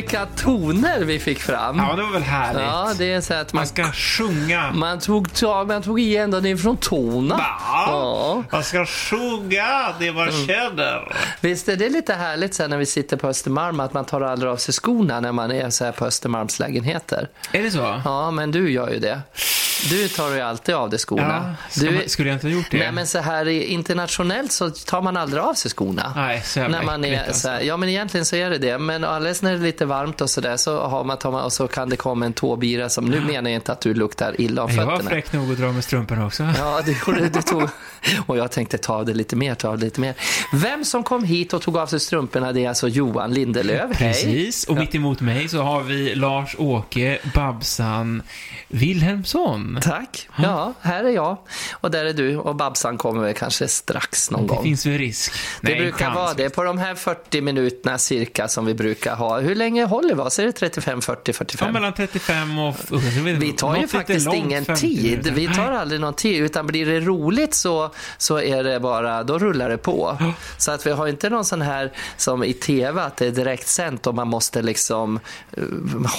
Vilka toner vi fick fram. Ja, det var väl härligt. Ja, det är så att man, Man ska sjunga. man, tog, man tog i ända ner från tona. Ja. Mm. Man ska sjunga det man känner. Visst är det lite härligt sen när vi sitter på Östermalm att man tar aldrig av sig skorna när man är så här på Östermalms lägenheter. Är det så? Ja, men du gör ju det. Du tar ju alltid av dig skorna. ska du, man, skulle jag inte ha gjort det? Nej, men så här internationellt så tar man aldrig av sig skorna. Nej, så jävla när man är äckligt, alltså. så här, ja men egentligen så är det det. Men alldeles när det är lite varmt och sådär så, har man, tar man, och så kan det komma en tåbira som, nu menar jag inte att du luktar illa om Jag var fötterna. fräck nog att dra med strumporna också. Ja, det gjorde du. Tog, och jag tänkte ta av det lite mer, ta av det lite mer. Vem som kom hit och tog av sig strumporna, det är alltså Johan Lindelöf. Hej. Precis, och mitt emot mig så har vi Lars-Åke Babsan Wilhelmsson. Tack. Ja, här är jag. Och där är du. Och Babsan kommer väl kanske strax någon Det gång. finns väl risk? Det Nej, brukar vara det. På de här 40 minuterna cirka som vi brukar ha. Hur länge håller vi oss? Är det 35, 40, Ja, 45? mellan 35 och... Vi tar ju faktiskt ingen tid. Vi tar aldrig någon tid. Utan blir det roligt så, så är det bara, då rullar det på. Så att vi har inte någon sån här som i tv, att det är direkt sänt och man måste liksom eh,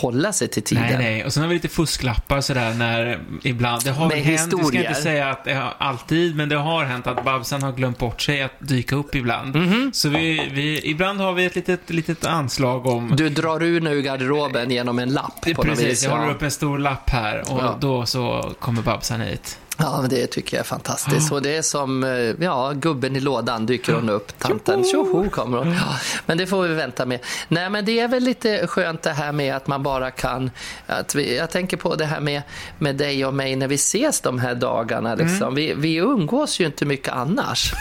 hålla sig till tiden. Nej, nej. Och sen har vi lite fusklappar sådär när ibland... Det har Med hänt, jag ska historier. inte säga att det har alltid, men det har hänt att Babsan har glömt bort sig att dyka upp ibland. Mhm. Så vi, vi, ibland har vi ett litet, litet anslag om... Du drar ur nu garderoben genom en lapp på något Precis, vis. jag ja. håller upp en stor lapp här och Ja. då så kommer Babsan hit. Ja, det tycker jag är fantastiskt. Och det är som, eh, ja, gubben i lådan dyker hon upp, tanten, tjoho kommer hon. Ja, men det får vi vänta med. Nej, men det är väl lite skönt det här med att man bara kan, att vi, jag tänker på det här med, med dig och mig när vi ses de här dagarna. Liksom. Vi, vi umgås ju inte mycket annars.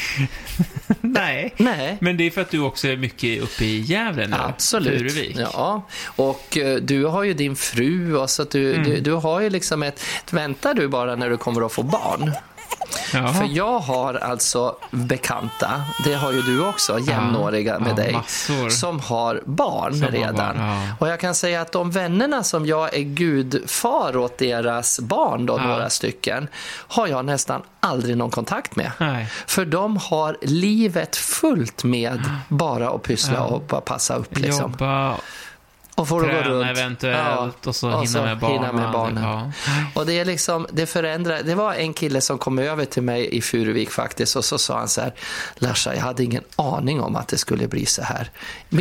Nej. Nej. Men det är för att du också är mycket uppe i Gävle nu. Absolut. Furuvik. Ja, och eh, du har ju din fru och så att du, Mm. du, du har ju liksom ett... Väntar du bara när du kommer att få barn? Jaha. För jag har alltså bekanta, det har ju du också, jämnåriga med dig, massor. som har barn Som har redan. barn, ja. Och jag kan säga att de vännerna som jag är gudfar åt deras barn, då, några stycken, har jag nästan aldrig någon kontakt med. Nej. För de har livet fullt med bara att pyssla och passa upp. Liksom. Jobba, Och får gå träna runt. eventuellt och så hinna med barnen. hinna med barnen. Ja. Och det är liksom, det förändrar. Det var en kille som kom över till mig i Furuvik faktiskt och så sa han så här, Larsa, jag hade ingen aning om att det skulle bli så här.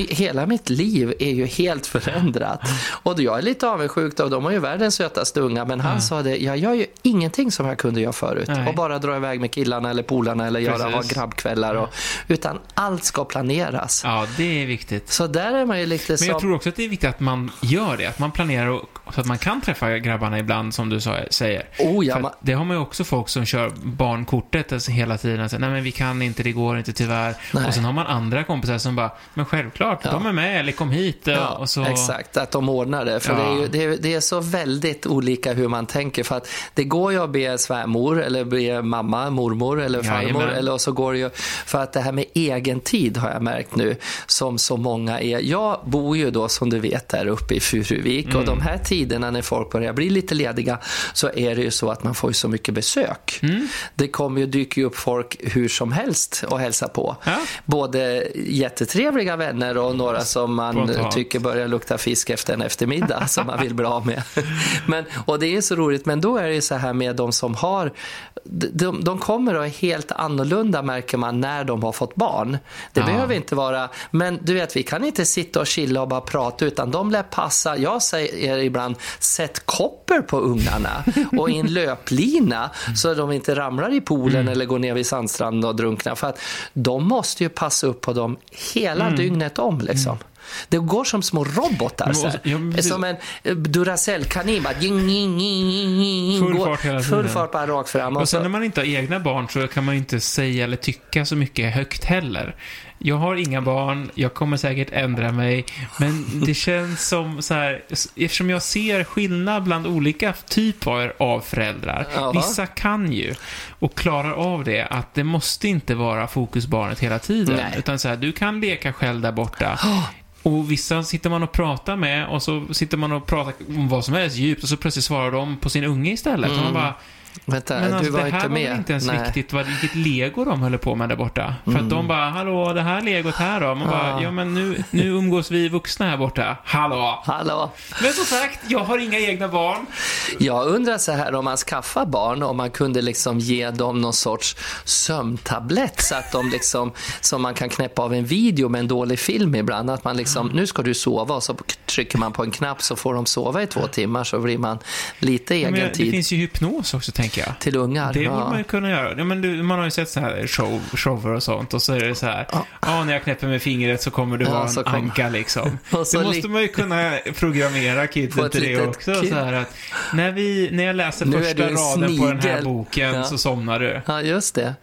Hela mitt liv är ju helt förändrat. Och jag är lite avundsjuk då, de har ju världens sötaste unga, men han sa det, jag gör ju ingenting som jag kunde göra förut. Nej. Och bara dra iväg med killarna eller polarna eller göra, Precis. grabbkvällar. Och, utan allt ska planeras. ja, det är viktigt. Så där är man ju lite Men som... jag tror också att det är viktigt att man gör det. Att man planerar och, så att man kan träffa grabbarna ibland, som du sa, säger. Oh, ja, man- det har man ju också folk som kör barnkortet alltså hela tiden. Alltså, Nej, men vi kan inte, det går inte tyvärr. Nej. Och sen har man andra kompisar som bara, men självklart, Ja. de är med, eller kom hit. Och, Ja, och så... exakt. Att de ordnar det. För Ja. det, är ju, det, är, det är så väldigt olika hur man tänker. För att det går ju att be svärmor, eller be mamma, mormor eller farmor. Jajamän. Eller så går det ju... För att det här med egen tid har jag märkt nu, som så många är. Jag bor ju då, som du vet, där uppe i Furuvik. Och Mm. de här tiderna när folk börjar bli lite lediga, så är det ju så att man får ju så mycket besök. Mm. Det kommer ju dyka upp folk hur som helst och hälsa på. Ja. Både jättetrevliga vänner och några som man Spontant. tycker börjar lukta fisk efter en eftermiddag som man vill bli av med. Men, och det är så roligt, men då är det så här med de som har, de, de kommer att är helt annorlunda märker man när de har fått barn. Det Ja. behöver inte vara, men du vet vi kan inte sitta och chilla och bara prata utan de lär passa, jag säger ibland, sätt koppel på ungarna och i en löplina så att de inte ramlar i poolen eller går ner vid sandstranden och drunknar. För att de måste ju passa upp på dem hela dygnet om liksom. Det går som små robotar. Så ja, som en eh, Duracell-kanin. Full går- fart hela Full tiden. fart bara rakt fram. Och Och sen så, när man inte har egna barn så kan man inte säga eller tycka så mycket högt heller. Jag har inga barn, jag kommer säkert ändra mig, men det känns som så här, eftersom jag ser skillnad bland olika typer av föräldrar. Ja. Vissa kan ju och klarar av det, att det måste inte vara fokusbarnet hela tiden. Nej. Utan så här, du kan leka själv där borta. Och vissa sitter man och pratar med och så sitter man och pratar om vad som helst djupt och så plötsligt svarar de på sin unge istället. Och man bara, Vänta, men du alltså, var det här inte var med? väl inte ens Nej. Mm. viktigt vad, vilket lego de höll på med där borta. För att de bara, hallå, det här legot här då? Man bara, Ja. ja men nu, nu umgås vi vuxna här borta. Hallå! Hallå? Men som sagt, jag har inga egna barn. Jag undrar så här om man skaffar barn, om man kunde liksom ge dem någon sorts sömntablett så att de liksom, som man kan knäppa av en video med en dålig film ibland. Att man liksom, nu ska du sova och så trycker man på en knapp så får de sova i två timmar så blir man lite egen men det tid finns ju hypnos också, tänker jag. till ungar. Det borde Ja. man ju kunna göra. Ja, men du, man har ju sett så här show, shower och sånt och så är det så här, ja, när jag knäpper med fingret så kommer Ja, vara så en kom- anka liksom. Det måste man ju kunna programmera kidsen till det också. kid. Så här att när, vi, när jag läser Nu första du en raden på den här snigel. boken Ja. så somnar du. Ja, just det.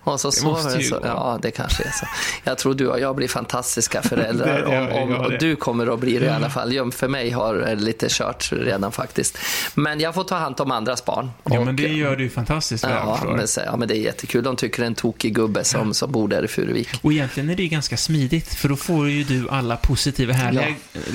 Och så sover så. gå. Ja, det kanske är så. Jag tror du och jag blir fantastiska föräldrar. Det- om, om, ja, och du kommer att bli det i alla fall. Ja, För mig har lite kört redan faktiskt. Men jag får ta hand om andras barn. Ja, men det gör du ju fantastiskt jag Ja förstår. men, ja, men det är jättekul. De tycker det är en tokig gubbe som, som bor där i Furuvik. Och egentligen är det ju ganska smidigt, för då får ju du alla positiva, härliga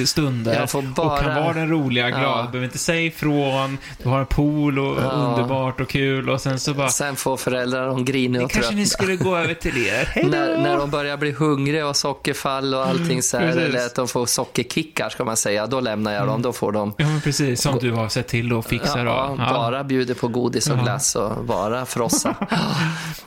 stunder. Jag får bara- Och kan vara den roliga, glada. Ja. Du behöver inte säga ifrån. Du har en pool och Ja. underbart och kul. Och sen så bara, Sen får föräldrar de griner och kanske ni skulle gå över till er. När, när de börjar bli hungriga och sockerfall och allting så här, Mm, eller att de får sockerkickar ska man säga, då lämnar jag dem. Då får de Ja, men precis. Som du har sett till och fixar. ja, och, bara bjuder på godis och Ja. glass och bara frossa.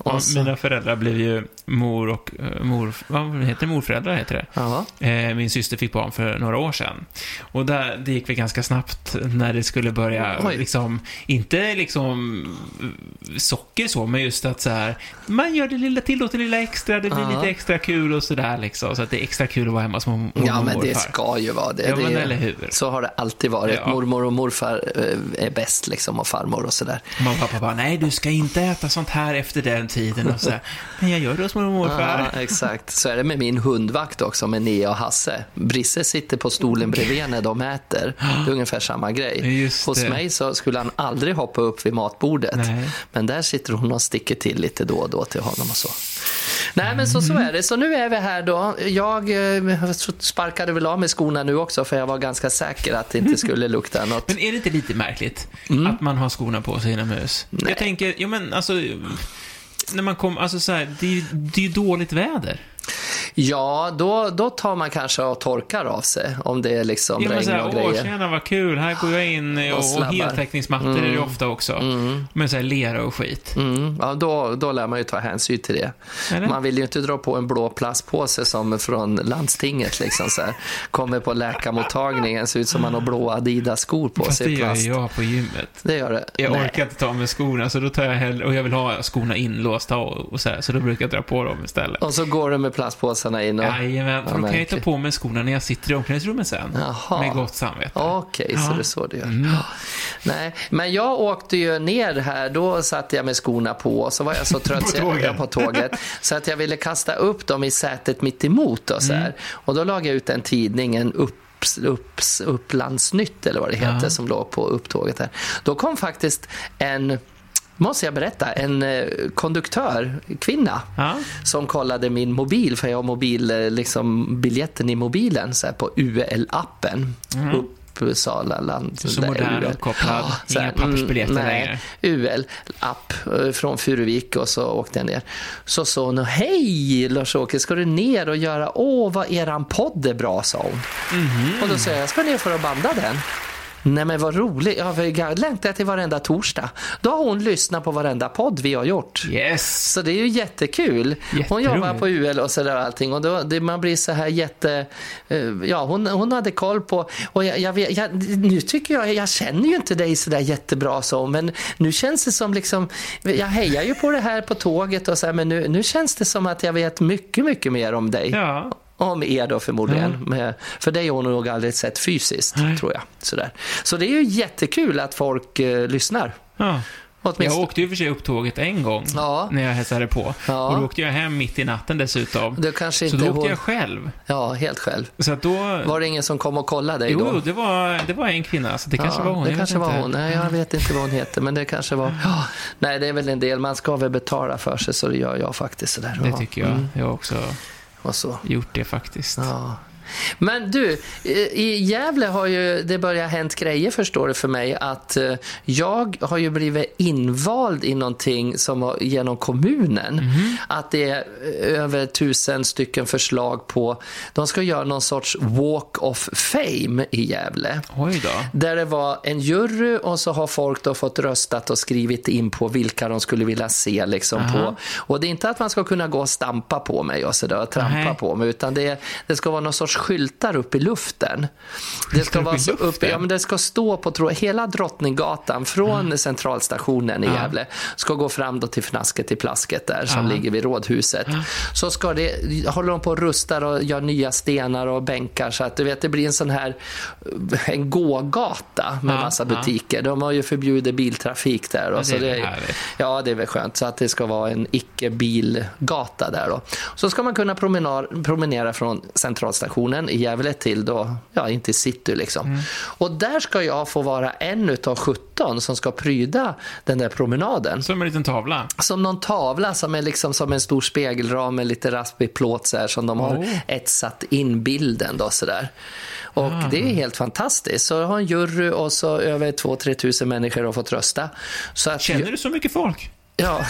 Ja, och så, Mina föräldrar blev ju mor och eh, mor, vad heter det? Morföräldrar heter det. ja. Eh, Min syster fick barn för några år sedan. Och där, det gick väl ganska snabbt när det skulle börja, Oj. liksom, inte liksom socker så, men just att så här, man gör det lilla, tillåter det lilla extra, det blir Ja. lite extra kul och sådär liksom. Så att det är extra kul att vara hemma hos mormor ja, och men det morfar. ska ju vara det. Ja, det men eller hur? Så har det alltid varit. Ja. Mormor och morfar eh, är bäst liksom och farmor och sådär. Mamma och pappa bara, nej du ska inte äta sånt här efter den tiden och så här, Men jag gör det hos mormor och morfar. Ja, exakt. Så är det med min hundvakt också, med Nea och Hasse. Brisse sitter på stolen bredvid när de äter. Det är ungefär samma grej. Hos mig så skulle han aldrig hoppa upp vid matbordet. Nej. Men där sitter hon och sticker till lite då och då till honom och så. Nej, men så, så är det. Så nu är vi här då. Jag eh, sparkade väl av med skorna nu också för jag var ganska säker att det inte skulle lukta något. Men är det inte lite märkligt Mm. att man har skorna på sig inomhus? Jag tänker, ja men alltså, när man kommer, alltså så här, det det är ju dåligt väder. Ja, då, då tar man kanske och torkar av sig om det är liksom Ja, men regn och åh grejer. tjena vad kul, här går jag in och, och heltäckningsmattor är det ofta också. Men så här lera och skit. Mm, ja, då, då lär man ju ta hänsyn till det. Eller? Man vill ju inte dra på en blå plastpåse som från landstinget. Liksom, så. Kommer på läkarmottagningen, ser ut som man har blå Adidas-skor på Fast det sig. i gör Plast. jag på gymmet. Det gör det. Jag Nej. orkar inte ta med skorna, så då tar jag hellre, och jag vill ha skorna inlåsta och, och så här, så då brukar jag dra på dem istället. Och så går du med plastpåsarna in och... Jajamän, för då kan jag ju ta på mig skorna när jag sitter i omklädningsrummet sen. Jaha. Med gott samvete. Okej, så Ja. det är så du gör. Mm. Nej, men jag åkte ju ner här, då satte jag med skorna på och så var jag så trött På så jag, tåget. ja, på tåget så att jag ville kasta upp dem i sätet mitt emot och så Mm. Och då lagade jag ut en tidning, en upps, Upplandsnytt eller vad det heter, Ja. som låg på upptåget här. Då kom faktiskt en Måste jag berätta, en eh, konduktör, kvinna, Ja. som kollade min mobil, för jag har mobil, eh, liksom, biljetten i mobilen så här, på UL-appen. Uppsala land. Mm. Så där, modern, UL. uppkopplad, så här, inga pappersbiljetter mm, längre. UL-app eh, från Furuvik och så åkte jag ner. Så sa hon, hej Lars-Åke, ska du ner och göra, åh vad eran podd är bra, sa hon. Mhm. Och då sa jag, jag ska ner för att banda den. Nej men vad roligt, ja, jag längtar till varenda torsdag. Då har hon lyssnat på varenda podd vi har gjort. Yes! Så det är ju jättekul. Hon jobbar på UL och sådär allting och då, det, man blir så här jätte... eh, ja, hon, hon hade koll på... Och jag, jag, vet- jag, nu tycker jag, jag känner ju inte dig sådär jättebra så, men nu känns det som liksom... Jag hejar ju på det här på tåget och så här, men nu, nu känns det som att jag vet mycket, mycket mer om dig. Ja. Om er då förmodligen. Med, för dig har hon nog aldrig sett fysiskt, Nej. tror jag. Sådär. Så det är ju jättekul att folk eh, lyssnar. ja. Jag åkte ju för sig upp tåget en gång Ja. när jag hälsade på. Ja. Och då åkte jag hem mitt i natten dessutom. Det kanske Så inte då åkte hon... jag själv. Ja, helt själv. Så att då... Var det ingen som kom och kollade dig Jo, då? jo, det var, det var en kvinna, så det kanske ja, var hon. Det jag kanske vet var inte. hon. Nej, jag vet inte vad hon heter, men det kanske var... Ja, nej, det är väl en del. Man ska väl betala för sig, så det gör jag faktiskt. Sådär. Det tycker jag. mm, Jag också så. Gjort det faktiskt. Ja. Men du, i Gävle har ju det börjat hänt grejer förstår du för mig att eh, jag har ju blivit invald i någonting som var genom kommunen. Mhm. Att det är över tusen stycken förslag på, de ska göra någon sorts walk of fame i Gävle. Oj då. Där det var en jury och så har folk då fått röstat och skrivit in på vilka de skulle vilja se liksom på. Och det är inte att man ska kunna gå och stampa på mig och sådär och trampa Nej. på mig utan det, det ska vara någon sorts skyltar upp i luften. Det ska, upp vara upp, luften? ja, men det ska stå på tror hela Drottninggatan från centralstationen i Ja. Gävle ska gå fram då till Fnasket i Plasket där som Ja. ligger vid Rådhuset. Så ska det, håller de på och rustar och gör nya stenar och bänkar så att du vet det blir en sån här en gågata med Ja, massa ja. butiker. De har ju förbjudit biltrafik där. Och Ja, så det är det, härligt. ja, det är väl skönt. Så att det ska vara en icke-bilgata där då. Så ska man kunna promenera, promenera från centralstationen i Gävle till då, ja, inte city liksom. Mm. Och där ska jag få vara en utav 17 som ska pryda den där promenaden. Som en liten tavla. Som någon tavla som är liksom som en stor spegelram med lite raspig plåt så här, som de har Oh. etsat in bilden då sådär. Och Ah. det är helt fantastiskt. Så jag har en jury och så över 2-3 tusen människor har fått rösta. Så att, Känner du så mycket folk? Ja,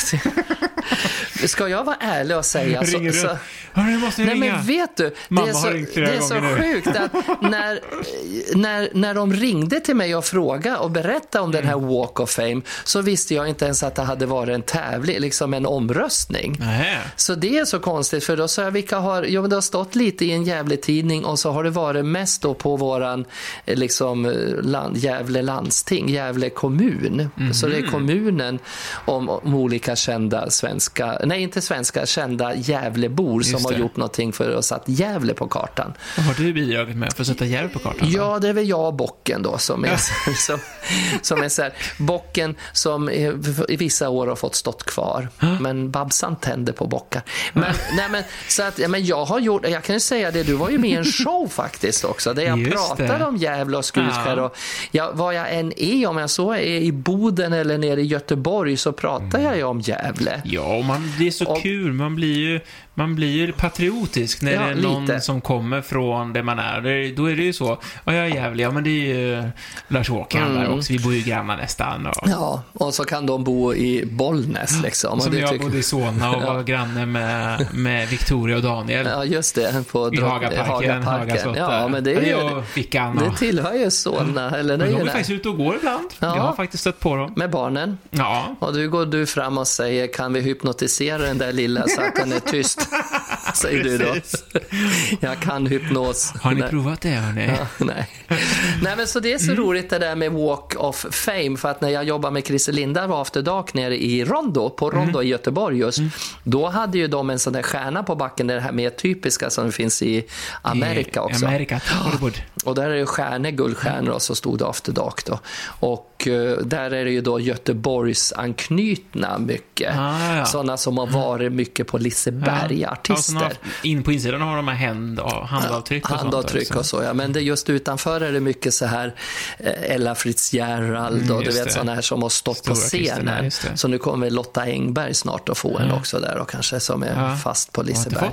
ska jag vara ärlig och säga så... Ringer du? så Hörru, jag måste Nej ringa. men vet du, Mamma det är har så, det är så nu. sjukt att när, när, när de ringde till mig och frågade och berättade om den här Mm. Walk of Fame så visste jag inte ens att det hade varit en tävling, liksom en omröstning. Nej. Så det är så konstigt för då sa jag vilka har, jo men det har stått lite i en Gävle-tidning och så har det varit mest då på våran eh, liksom eh, land, Gävle landsting, Gävle kommun. Så det är kommunen om, om olika kända svenska, nej inte svenska, kända Gävlebor som har gjort någonting för att satt Gävle på kartan. Vad har du bidragit med för att sätta Gävle på kartan? då? Ja, det är väl jag och bocken då som är, som, som är så här, bocken som i vissa år har fått stått kvar. Men Babsan tänder på bockar. Men, nej, men, så att, ja, men jag har gjort, jag kan ju säga det, du var ju med i en show faktiskt också, där jag Just pratade det. om Gävle och Skutskär Ja. och jag, vad jag än är, om jag så är i Boden eller nere i Göteborg så pratar jag ju om Gävle. Ja, man, det är så Och- kul. Man blir ju, man blir ju patriotisk när Ja, det är någon lite. som kommer från där man är. Det, då är det ju så. Ja, jag är Gävle. Ja, men det är ju Lars-Åke han där också. Vi bor ju grannar nästan. Och, Mm. Ja, och så kan de bo i Bollnäs liksom. Som det jag tycker- bodde i Solna och var granne med, med Victoria och Daniel. Ja, just det. På I Hagaparken, Haga slott Ja, men det är ju... och Det tillhör ju Solna, eller det Men är de är det. faktiskt ute och går ibland. Ja. Jag har faktiskt stött på dem. Med barnen. Ja. Och då går du fram och säger, kan vi hypnotisera den där lilla så att den är tyst? Säger du då. Jag kan hypnos. Har ni provat det, hörni? Ja, nej. nej, men så det är så roligt det där med Walk of Fame. För att när jag jobbade med Christer Lindar och After Dark nere i Rondo, på Rondo i Göteborg just, då hade ju de en sån där stjärna på backen, det här mer typiska som finns i Amerika också. Amerika, Hollywood. Och där är det stjärnor, guldstjärnor och så stod det After Dark då. Och eh, där är det ju då Göteborgs anknutna mycket. Ah, ja. Sådana som har varit mycket på Liseberg, Ja, artister. har, in på insidan har de hand, handavtryck och sånt Handavtryck också. och så, ja. Men det just utanför är det mycket så här eh, Ella Fitzgerald och Mm, du just vet sådana här som har stått på Stora artisterna, scenen. Så nu kommer Lotta Engberg snart att få en också där och kanske som är Ja. fast på Liseberg.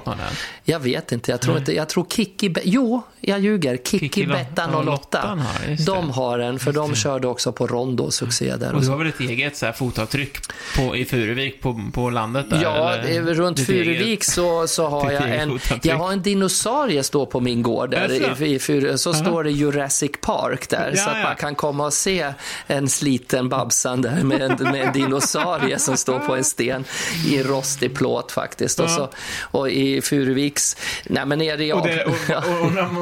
Jag vet inte, jag tror inte, jag tror Kikki, jo, jag ljuger, Kikki, Bettan ja, och Lotta. Just de har en, för de körde också på Rondo, succé där. Och Och du har väl ett eget så här, fotavtryck på, i Furuvik på, på landet där? Ja, eller? runt Furuvik så, så har jag en, jag har en dinosaurie stå på min gård där i, i Furu, så står det Jurassic Park där Ja, så att ja. man kan komma och se en sliten Babsan där med en, med en dinosaurie som står på en sten i rostig plåt faktiskt. Och, så, och i Furuviks, nej men nere i Och, det, och,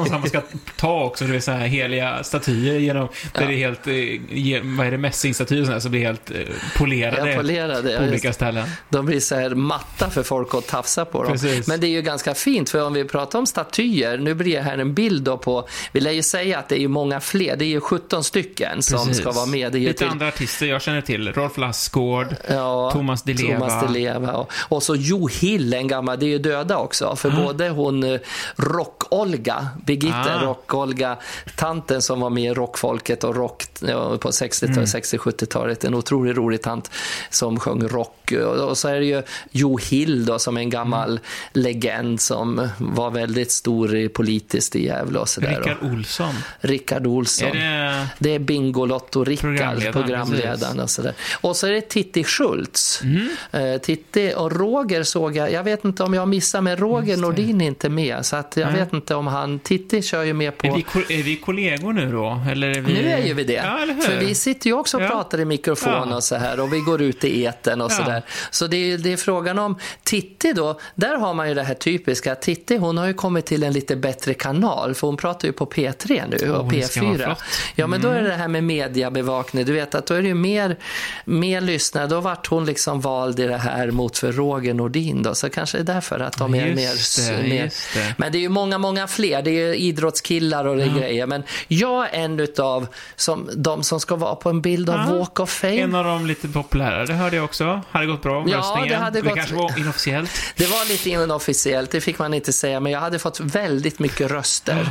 och, och när man ska ta också, det är så här heliga statyer genom, där det är helt, eh, vad är det, mässingstatyer och sådär, så blir helt eh, polerade Ja, polerade, ja, på olika ställen. De blir så här matta för folk att tafsa på dem. Precis. Men det är ju ganska fint, för om vi pratar om statyer, nu blir det här en bild då på, vi lär ju säga att det är ju många fler, det är ju 17 stycken som Precis. ska vara med. Det är Lite till, andra artister jag känner till. Rolf Lassgård, ja, Thomas Di Leva. Thomas Di Leva och, och så Jo Hill, en gammal, det är ju döda också, för Ah. både hon eh, Rock-Olga, Birgitta, Ah. rock-Olga-tanten som var med i rockfolket och rock ja, på 60-talet, 60-70-talet. En otroligt rolig tant som sjöng rock. Och så är det ju Jo Hill då, som är en gammal legend som var väldigt stor i politiskt i Gävle och sådär. Rickard Olsson. Rickard Olsson. Är det... Det är Bingolotto-Rickard, Programledaren, programledaren. och sådär. Och så är det Titti Schultz. Mm. Eh, Titti och Roger såg jag, jag vet inte om jag missar, men Roger Nordin är inte med. Så att jag Nej. vet inte om han, Titti kör ju med Är på... vi, ko- är vi kollegor nu då? Eller är vi... Nu är ju vi det. Ja? För vi sitter ju också och Ja. pratar i mikrofon Ja. och så här och vi går ut i eten och så där. Så det är, det är frågan om Titti då, där har man ju det här typiska. Titti hon har ju kommit till en lite bättre kanal för hon pratar ju på P3 nu och Åh, det ska vara P4. flott. Ja men då Mm. är det det här med mediebevakning, du vet att då är det ju mer, mer lyssnare. Då vart hon liksom vald i det här mot för Roger Nordin då, så kanske det är därför att de är Just mer... det, mer det. men det är ju många, många fler. Det är idrottskillar och det är grejer. Men jag är en utav som, de som ska vara på en bild av Ja, Walk of Fame. En av de lite populära, det hörde jag också. Hade gått bra, Ja, röstningen. det hade gått- kanske var inofficiellt. Det var lite inofficiellt, det fick man inte säga, men jag hade fått väldigt mycket röster.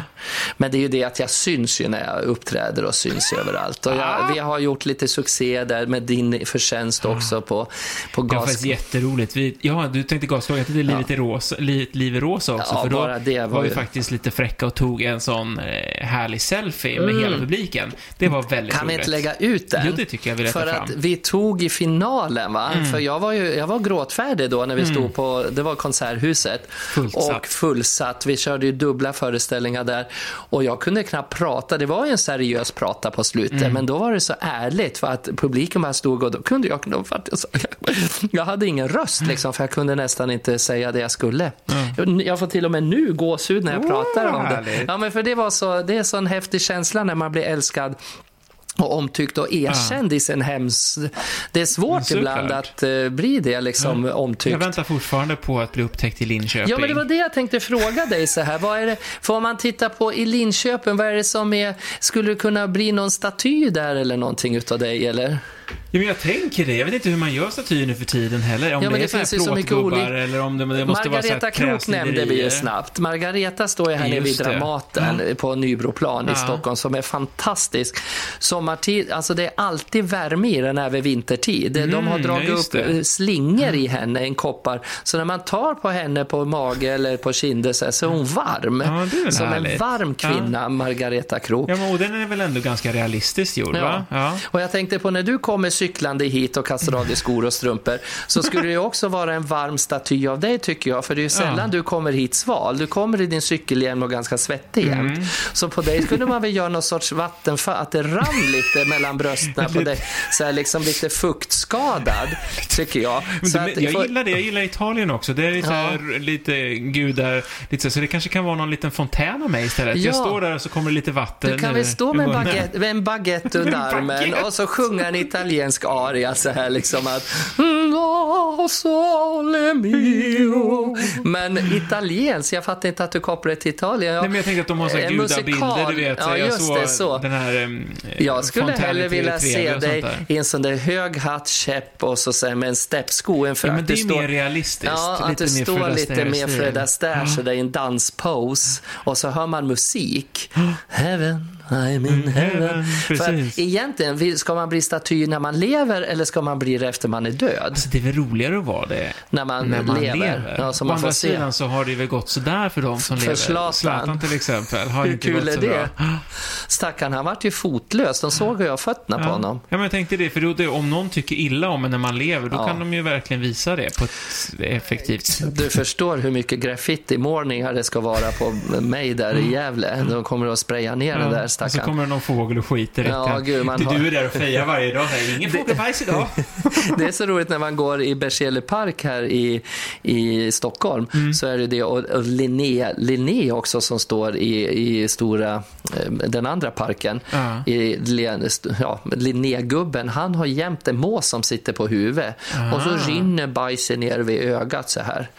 Men det är ju det att jag syns ju när jag uppträder och syns överallt. Och jag, vi har gjort lite succé där med din förtjänst också på, på Det var gas... faktiskt jätteroligt. Vi, ja, du tänkte gaslåga till Livet i rosa, li, Liv i rosa också. Ja, för då det var var vi ju- faktiskt lite fräcka och tog en sån eh, härlig selfie med hela publiken. Det var väldigt Mm. Kan vi roligt. inte lägga ut den? Jo, det tycker jag vi För fram. att vi tog i finalen, va? Mm. För jag var ju jag var gråtfärdig då när vi stod på, det var Konserthuset. Fullsatt. Och fullsatt. Vi körde ju dubbla föreställningar där. Och jag kunde knappt prata. Det var ju en seriös prata på slutet. Mm. Men då var det så ärligt för att publiken bara stod och då kunde jag att jag, hade ingen röst liksom, för jag kunde nästan inte säga det jag skulle. Jag- får till och med nu gåshud när jag pratar om det. Härligt. Ja, men för det var så, det är så en häftig känsla när man blir älskad och omtyckt och erkänd i sin hems... Det är svårt ibland att eh, bli det, liksom, omtyckt. Jag väntar fortfarande på att bli upptäckt i Linköping. Ja, men det var det jag tänkte fråga dig så här. Vad är det, för om man tittar på i Linköping, vad är det som är... Skulle det kunna bli någon staty där eller någonting utav dig, eller? Ja, men jag tänker det. Jag vet inte hur man gör statyer nu för tiden heller. Om Ja, det är det så här finns ju så mycket olika- eller om det, det måste vara så Margareta Krook nämnde vi ju snabbt. Margareta står ju här nere vid. Dramaten på Nybroplan i Ja. Stockholm som är fantastisk. Sommartid, alltså det är alltid värme i den även vintertid. De har Mm, dragit ja, upp det. eh, slingor i henne, en koppar. Så när man tar på henne på mage eller på kinder så, så är hon varm. Ja, är som en härligt. varm kvinna, Margareta Krook. Ja, men, och den är väl ändå ganska realistiskt gjord, va? Och jag tänkte på när du kommer cyklande hit och kastar av dig skor och strumpor så skulle det också vara en varm staty av dig tycker jag. För det är ju sällan Ja. du kommer hit sval. Du kommer i din cykelhjälm och ganska svettig jämt. Mm. Så på dig skulle man väl göra någon sorts vattenfall, att det rann lite mellan brösten på dig. Så här liksom lite fuktskadad, tycker jag. Men du, att- jag för- gillar det. Jag gillar Italien också. Det är lite, här, lite gudar, lite så, så det kanske kan vara någon liten fontän av mig istället. Jag Ja. står där och så kommer det lite vatten Du kan väl stå med en baguette, med en baguette under armen och så sjunga en italiensk aria så här liksom att La sole mio. Men italiensk, jag fattar inte att du kopplar det till Italien. Nej, men jag tänkte att de har så här En gudabilder, du vet. Ja, jag just det, så. den här um, Jag skulle hellre i vilja TV3 se dig i en sån där hög hatt, käpp och så sen med en steppsko, en Ja, men det är står- mer realistiskt. Ja, att mer står lite mer. Fred Astaire så det är en danspose och så hör man musik. Heaven, I'm in heaven. heaven, För precis. att egentligen, ska man bli staty när man lever eller ska man bli det efter man är död? Alltså, det är väl roligare att vara det När man, när man lever. lever. Ja, så Å man andra se. sidan så har det väl gått sådär för de som För lever. Zlatan. Zlatan till exempel har Hur inte kul gått är det? bra. Stackarn, han vart ju fotlös. De såg ju jag fötterna på Ja. honom. ja, men jag tänkte det, för då, om någon tycker illa om en när man lever, då Ja. kan de ju verkligen visa det på ett effektivt sätt. Du förstår hur mycket graffiti-målningar det ska vara på mig där i Gävle. De kommer att spraya ner den där och så kommer det någon fågel och skiter rätt Ja, gud, man har- du är där och fejar varje dag. Här, Ingen fågelbajs idag. Det är så roligt när man går i Berzelii park här i, i Stockholm. Mm. Så är det det. Och, och Linné, Linné också som står i, i stora, eh, den andra parken. Ja. I, ja, Linnégubben, han har jämt en mås som sitter på huvudet. Och så rinner bajsen ner vid ögat så här.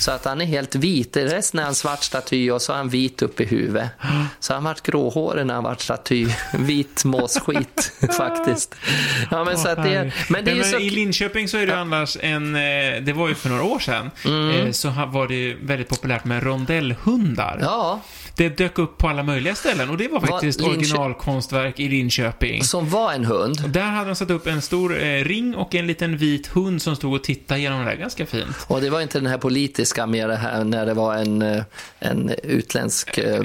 Så att han är helt vit. Resten är han svart staty och så är han vit upp i huvudet. Så han vart gråhårig när han vart staty. Vit måsskit faktiskt. Ja, men så att det, men det är så... I Linköping så är det annars en, eh, det var ju för några år sedan, eh, så var det väldigt populärt med rondellhundar. Mm. Ja, Det dök upp på alla möjliga ställen och det var faktiskt Linköp- originalkonstverk i Linköping. som var en hund. Där hade de satt upp en stor eh, ring och en liten vit hund som stod och tittade genom det där ganska fint. Och det var inte den här politiska det här när det var en, eh, en utländsk eh,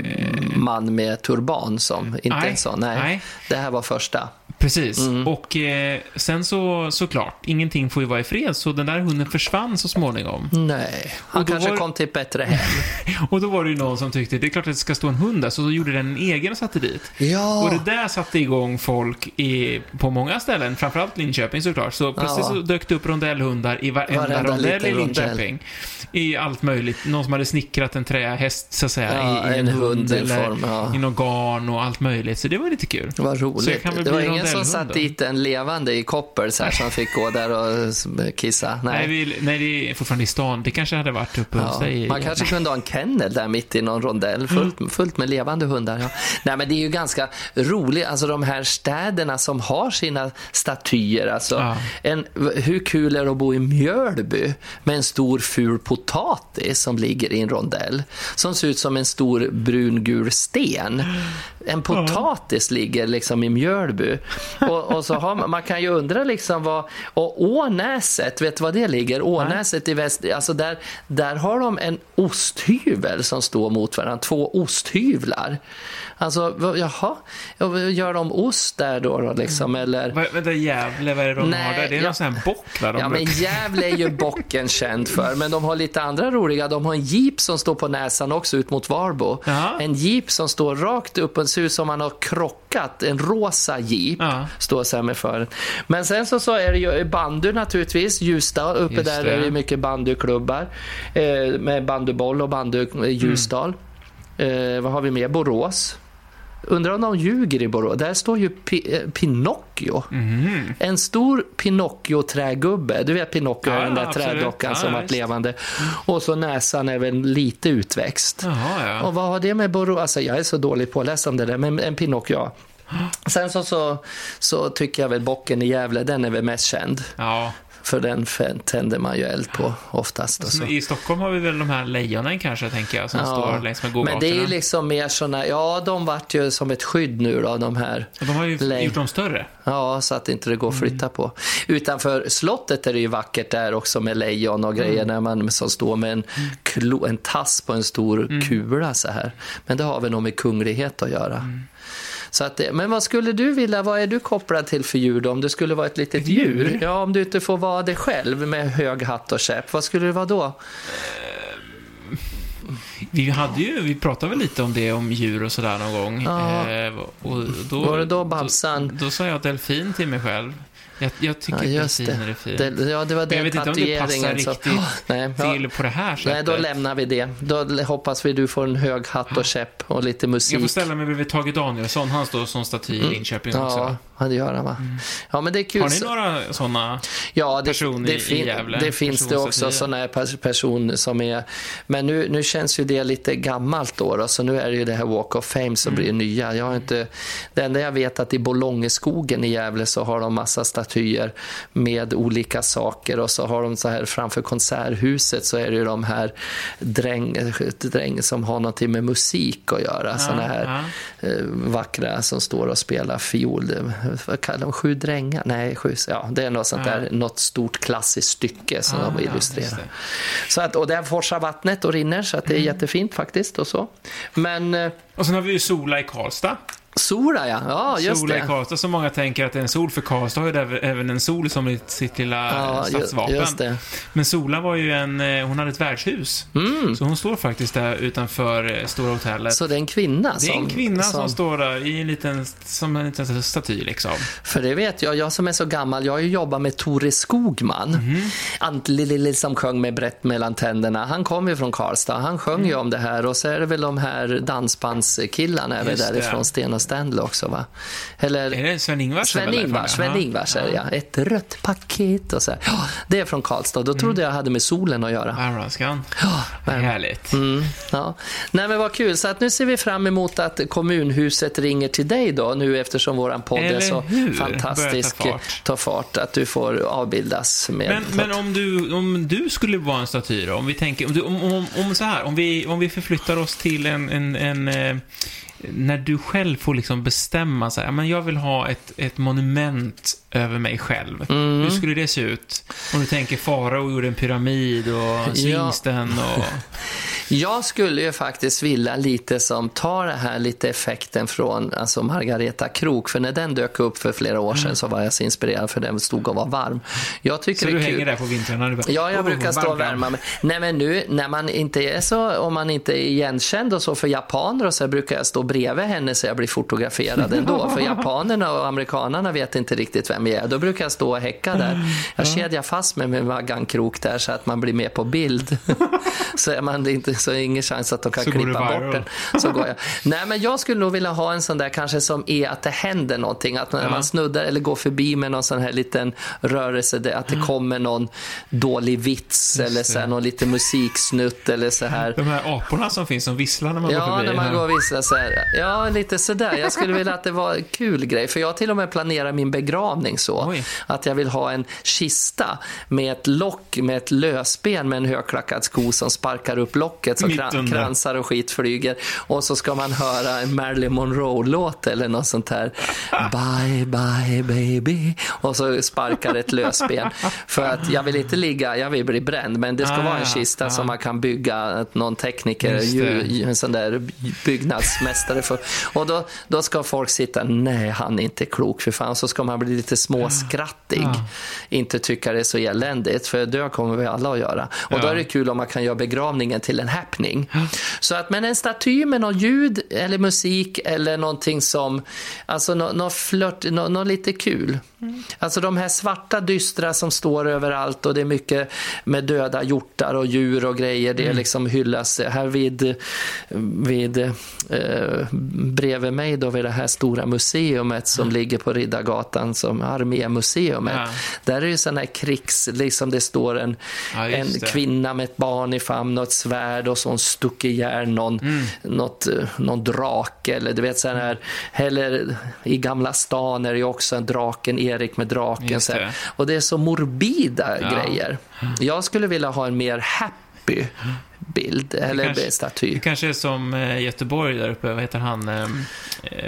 man med turban som inte Nej, en sån. Nej, nej. det här var första. Precis. Mm. Och eh, sen så, såklart, ingenting får ju vara i fred, så den där hunden försvann så småningom. Nej, han kanske var- kom till ett bättre hem. Och då var det ju någon som tyckte, det är klart att det ska stå en hund där, så då gjorde den en egen och satte dit. Ja, Och det där satte igång folk i, på många ställen, framförallt Linköping såklart. Så plötsligt Ja. så dök det upp rondellhundar i varenda, Varenda rondell i. Linköping. I allt möjligt. Någon som hade snickrat en trähäst, så att säga, Ja, i, i en, en hund, hund eller form, i någon garn och allt möjligt. Så det var lite kul. vad Så jag roligt. kan väl Det var bli ingen som satt dit en levande i koppel så här, som fick gå där och kissa. Nej, Nej. vi, nej, det är fortfarande i stan. Det kanske hade varit uppe hos Ja, dig. man kanske kunde ha en kennel där mitt i någon rondell, fullt, Mm. fullt med levande hundar. Ja. Nej, men det är ju ganska roligt, alltså de här städerna som har sina statyer. Alltså, Ja. en, hur kul är det att bo i Mjölby med en stor ful potatis som ligger i en rondell, som ser ut som en stor brungul sten. En potatis ligger liksom i Mjölby. Och, och så har man, man kan ju undra liksom vad... Och Ånäset, vet du vad det ligger? Ånäset i väst, alltså där, där har de en osthyvel som står mot varandra, två osthyvlar. Alltså, jaha, Ja, gör de ost där då, då liksom, eller? Va, vänta, Gävle, vad är det de Nej, har där? Det är ja. någon sån här bock, va? Ja, men Gävle är ju bocken känd för, men de har lite andra roliga. De har en jeep som står på näsan också ut mot Varbo. Jaha. En jeep som står rakt upp och ser ut som man har krockat. En rosa jeep Ja. Så här med fören. Men sen så, så är det ju bandy naturligtvis. Ljusdal, uppe Just där det. är det mycket bandyklubbar eh, med bandyboll och bandy i Ljusdal. Eh, vad har vi mer? Borås. Undrar om de ljuger i Borås. Där står ju Pi- eh, Pinocchio. Mhm. En stor Pinocchio-trägubbe. Du vet Pinocchio, Ja, den där absolut. trädockan Ja, som varit levande. Och så näsan är väl lite utväxt. Jaha, ja. Och vad har det med Borås? Alltså jag är så dåligt påläst om det där, men en Pinocchio, ja. Sen så, så, så tycker jag väl bocken i Gävle, den är väl mest känd. ja. För den tänder man ju eld på oftast. Och så. I Stockholm har vi väl de här lejonen kanske, tänker jag, som står längs med gågatorna. men det är ju liksom mer såna, ja de vart ju som ett skydd nu då, de här. Och de har ju Lej- gjort dem större. Ja, så att inte det går att flytta på. Utanför slottet är det ju vackert där också med lejon och grejer när man som står med en, klo, en tass på en stor kula så här. Men det har väl nog med kunglighet att göra. Så att det, men vad skulle du vilja, vad är du kopplad till för djur då? Om du skulle vara ett litet djur? djur? Ja, om du inte får vara det själv med hög hatt och käpp, vad skulle det vara då? Vi hade ju, vi pratade väl lite om det, om djur och sådär någon gång. Ja. Eh, och då, Var det då Babsan? Då, då sa jag delfin till mig själv. Jag, jag tycker Ja, just det. är fint. det. Ja, det var Men jag den vet inte om det passar som- riktigt Nej, ja. till på det här sättet. Nej, då lämnar vi det. Då hoppas vi du får en hög hatt och käpp och lite musik. Jag får ställa mig bredvid Tage Danielsson, han står som staty i Linköping Ja, också. Ja, det gör han va? Ja, men det är kul. Har ni några sådana? ja, det, person det, i- Gävle? det finns det också sådana personer som är... Men nu, nu känns ju det lite gammalt då, då så nu är det ju det här Walk of Fame som Mm. blir nya. Jag har inte... Det enda jag vet att i Bolongeskogen i Gävle så har de massa statyer med olika saker och så har de så här framför konserthuset så är det ju de här dräng, dräng som har någonting med musik att göra. såna här ja. eh, vackra som står och spelar fiol. Vad kallar de? Sju drängar? Nej, sju, ja, det är något sånt Ja. där, något stort klassiskt stycke som Ah, de ja, illustrerar. det. så att, och där forsar vattnet och rinner så att det är jättefint faktiskt och så. Men eh, Och sen har vi ju Sola i Karlstad. Sola ja, ja just Sola i det. Karlstad, som många tänker att det är en sol, för Karlstad har ju även- en sol som i sitt lilla Ja, ju- stadsvapen. Men Sola var ju en, eh, hon hade ett värdshus. Så hon står faktiskt där utanför eh, Stora Hotellet. Mm. Så det är en kvinna det är som... en kvinna som, står där i en liten, som en liten staty liksom. För det vet jag, jag som är så gammal, jag har ju jobbat med Tore Skogman. Mhm. Antlilili som sjöng med brett mellan tänderna. Han kom ju från Karlstad, han sjöng ju om det här och så är det väl de här dansbandskillarna är väl Mm. Därifrån Sten och Stanley också va? Eller Är det Sven-Ingvars? Sven-Ingvars, Sven-Ingvars är det ja. Ett rött paket och så. Ja, det är från Karlstad. Då trodde jag hade med solen att göra. Värmlandskan. Ja. Härligt. Mm, ja. Nej men vad kul. Så att nu ser vi fram emot att kommunhuset ringer till dig då, nu eftersom våran podd är Eller så hur? fantastisk. Ta fart. Ta fart. Att du får avbildas med... Men, men om, du, om du skulle vara en staty då? Om vi tänker, om, du, om, om, om så här, om vi, om vi förflyttar oss till en, en, en eh, när du själv får liksom bestämma så här, "Ja, men jag vill ha ett, ett monument över mig själv. Mm. Hur skulle det se ut? Om du tänker farao gjorde en pyramid och syns den och... Jag skulle ju faktiskt vilja lite som tar det här lite effekten från alltså Margareta Krok, för när den dök upp för flera år sedan så var jag så inspirerad för den stod och var varm. Jag tycker Så det är du kul. hänger där på vintrarna? Du bara, Ja, jag "Oh, brukar stå och varmt." värma mig. Nej, men nu när man inte är så, om man inte är igenkänd och så för japaner och så brukar jag stå bredvid henne så jag blir fotograferad ändå. För japanerna och amerikanerna vet inte riktigt vem jag är. Då brukar jag stå och häcka där. Jag kedjar fast mig med vaggankrok där så att man blir med på bild. så är man inte, så är det ingen chans att de kan Så går klippa bort den. Så går jag. Nej, men jag skulle nog vilja ha en sån där kanske som är att det händer någonting. Att när Ja. man snuddar eller går förbi med någon sån här liten rörelse, att det kommer någon dålig vits eller så här, någon liten musiksnutt eller så här. De här aporna som finns som visslar när man går Ja, förbi. när man här. går och visslar så här. Ja, lite sådär. Jag skulle vilja att det var en kul grej. För jag till och med planerar min begravning så. Oj. Att jag vill ha en kista med ett lock med ett lösben med en högklackad sko som sparkar upp locket så kran- kransar och skit flyger. Och så ska man höra en Marilyn Monroe-låt eller något sånt här. Bye, bye baby. Och så sparkar ett lösben. För att jag vill inte ligga, jag vill bli bränd, men det ska Ah, vara en kista ah. som man kan bygga, att någon tekniker, ju, en sån där byggnadsmästare för. Och då, då ska folk sitta, nej han är inte klok för fan. Så ska man bli lite småskrattig. Ja. Inte tycka det är så eländigt, för dö kommer vi alla att göra. Och då Ja. är det kul om man kan göra begravningen till en happening. Så att, men en staty med någon ljud eller musik eller någonting som, alltså något nå flört, nå nå lite kul. Alltså de här svarta dystra som står överallt och det är mycket med döda hjortar och djur och grejer. Det är liksom hyllas här vid, vid eh, bredvid mig då vid det här stora museumet som ligger på Riddargatan som armémuseumet. Ja. Där är det sådana här krigs, liksom det står en, Ja, en det. kvinna med ett barn i famn och ett svärd och så hon stuck ihjäl någon, Mm. något, eh, någon drake eller du vet sån här, eller i Gamla stan är det också en draken, Erik med draken. Så. Och det är så morbida Ja. grejer. Jag skulle vilja ha en mer happy bild, eller kanske- staty. Det kanske är som eh, Göteborg där uppe, vad heter han? Eh,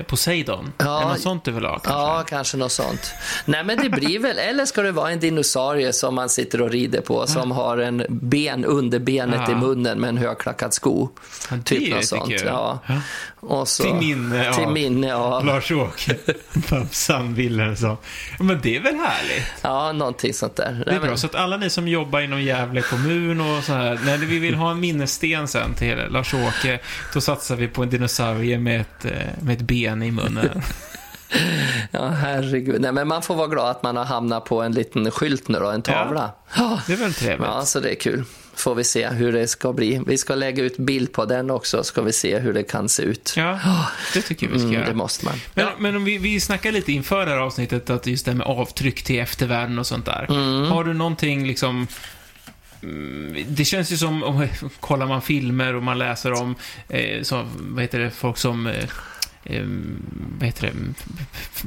Poseidon? Ja. Är något sånt ha? Kanske? Ja, kanske något sånt. Nej, men det blir väl, eller ska det vara en dinosaurie som man sitter och rider på, som har en ben under benet Ja. i munnen med en högklackad sko. Ja, det typ något sånt. Ja. Och så, Till minne av- Till minne av... Lars-Åke Babsan Wilhelmsson. Men det är väl härligt? Ja, någonting sånt där. Det är bra. Så att alla ni som jobbar inom Gävle kommun och så här, när vi vill ha en minnessten sen till Lars-Åke, då satsar vi på en dinosaurie med ett, eh, med ett ben i munnen. Ja, herregud. Nej, men man får vara glad att man har hamnat på en liten skylt nu då, en tavla. Ja, Det är väl trevligt? ja så det är kul. Får vi se hur det ska bli. Vi ska lägga ut bild på den också, ska vi se hur det kan se ut. Ja, det tycker jag vi ska Mm, göra. det måste man. Men, men om vi, vi snackar lite inför det här avsnittet, att just det här med avtryck till eftervärlden och sånt där. Mm. Har du någonting liksom... mm, Det känns ju som, om, kollar man filmer och man läser om, eh, så, vad heter det, folk som, eh, vad heter det,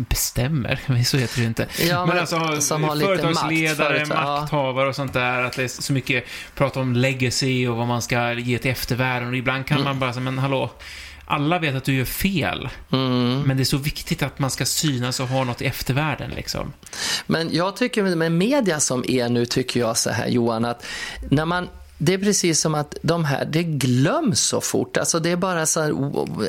bestämmer, Men så heter det inte. Ja, men alltså, som har företagsledare, makt, företag- makthavare och sånt där, att det är så mycket prat om legacy och vad man ska ge till eftervärlden. Och ibland kan man bara säga, men hallå, alla vet att du gör fel. Mm. Men det är så viktigt att man ska synas och ha något i eftervärlden liksom. Men jag tycker med media som är nu, tycker jag så här Johan, att när man det är precis som att de här, det glöms så fort. Alltså det är bara så här,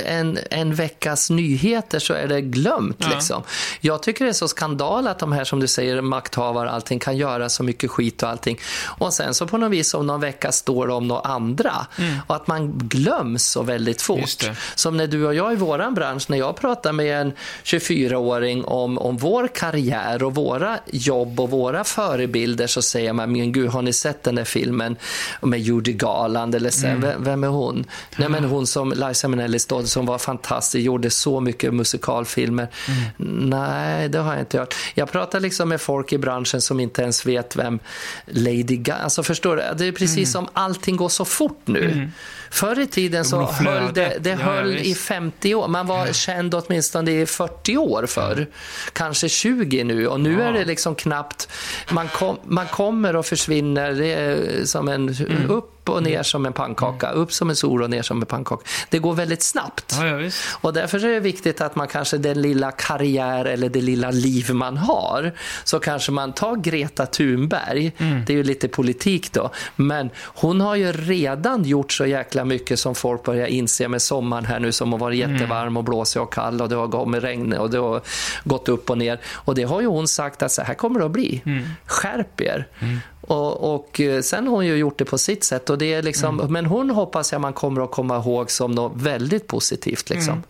en, en veckas nyheter så är det glömt. Ja. Liksom. Jag tycker det är så skandal att de här som du säger, makthavare och allting kan göra så mycket skit och allting. Och sen så på något vis om någon vecka står det om några andra. Och att man glöms så väldigt Mm. Fort. Som när du och jag i våran bransch, när jag pratar med en 24-åring om, om vår karriär och våra jobb och våra förebilder så säger man, men gud, har ni sett den där filmen med Judy Garland eller så, mm. vem, vem, är hon? Nej men hon som Liza Minnellis dotter som var fantastisk, gjorde så mycket musikalfilmer. Mm. Nej, det har jag inte hört. Jag pratar liksom med folk i branschen som inte ens vet vem Lady Gaga, alltså förstår du? Det är precis mm. som allting går så fort nu. Förr i tiden så höll det, det höll ja, i 50 år. Man var ja. känd åtminstone i 40 år förr. Kanske 20 nu och nu ja. är det liksom knappt, man, kom, man kommer och försvinner. Det är som en mm. upp och ner som en pannkaka, upp som en sol och ner som en pannkaka. Det går väldigt snabbt. Ja, ja, och därför är det viktigt att man kanske den lilla karriär eller det lilla liv man har, så kanske man tar Greta Thunberg, mm. det är ju lite politik då, men hon har ju redan gjort så jäkla mycket som folk börjar inse med sommaren här nu som har varit mm. jättevarm och blåsig och kall och det har kommit regn och det har gått upp och ner. Och det har ju hon sagt att så här kommer det att bli. Mm. Skärp er. Mm. Och, och, eh, sen har hon ju gjort det på sitt sätt. Och det är liksom, mm. Men hon hoppas jag man kommer att komma ihåg som något väldigt positivt. Liksom. Mm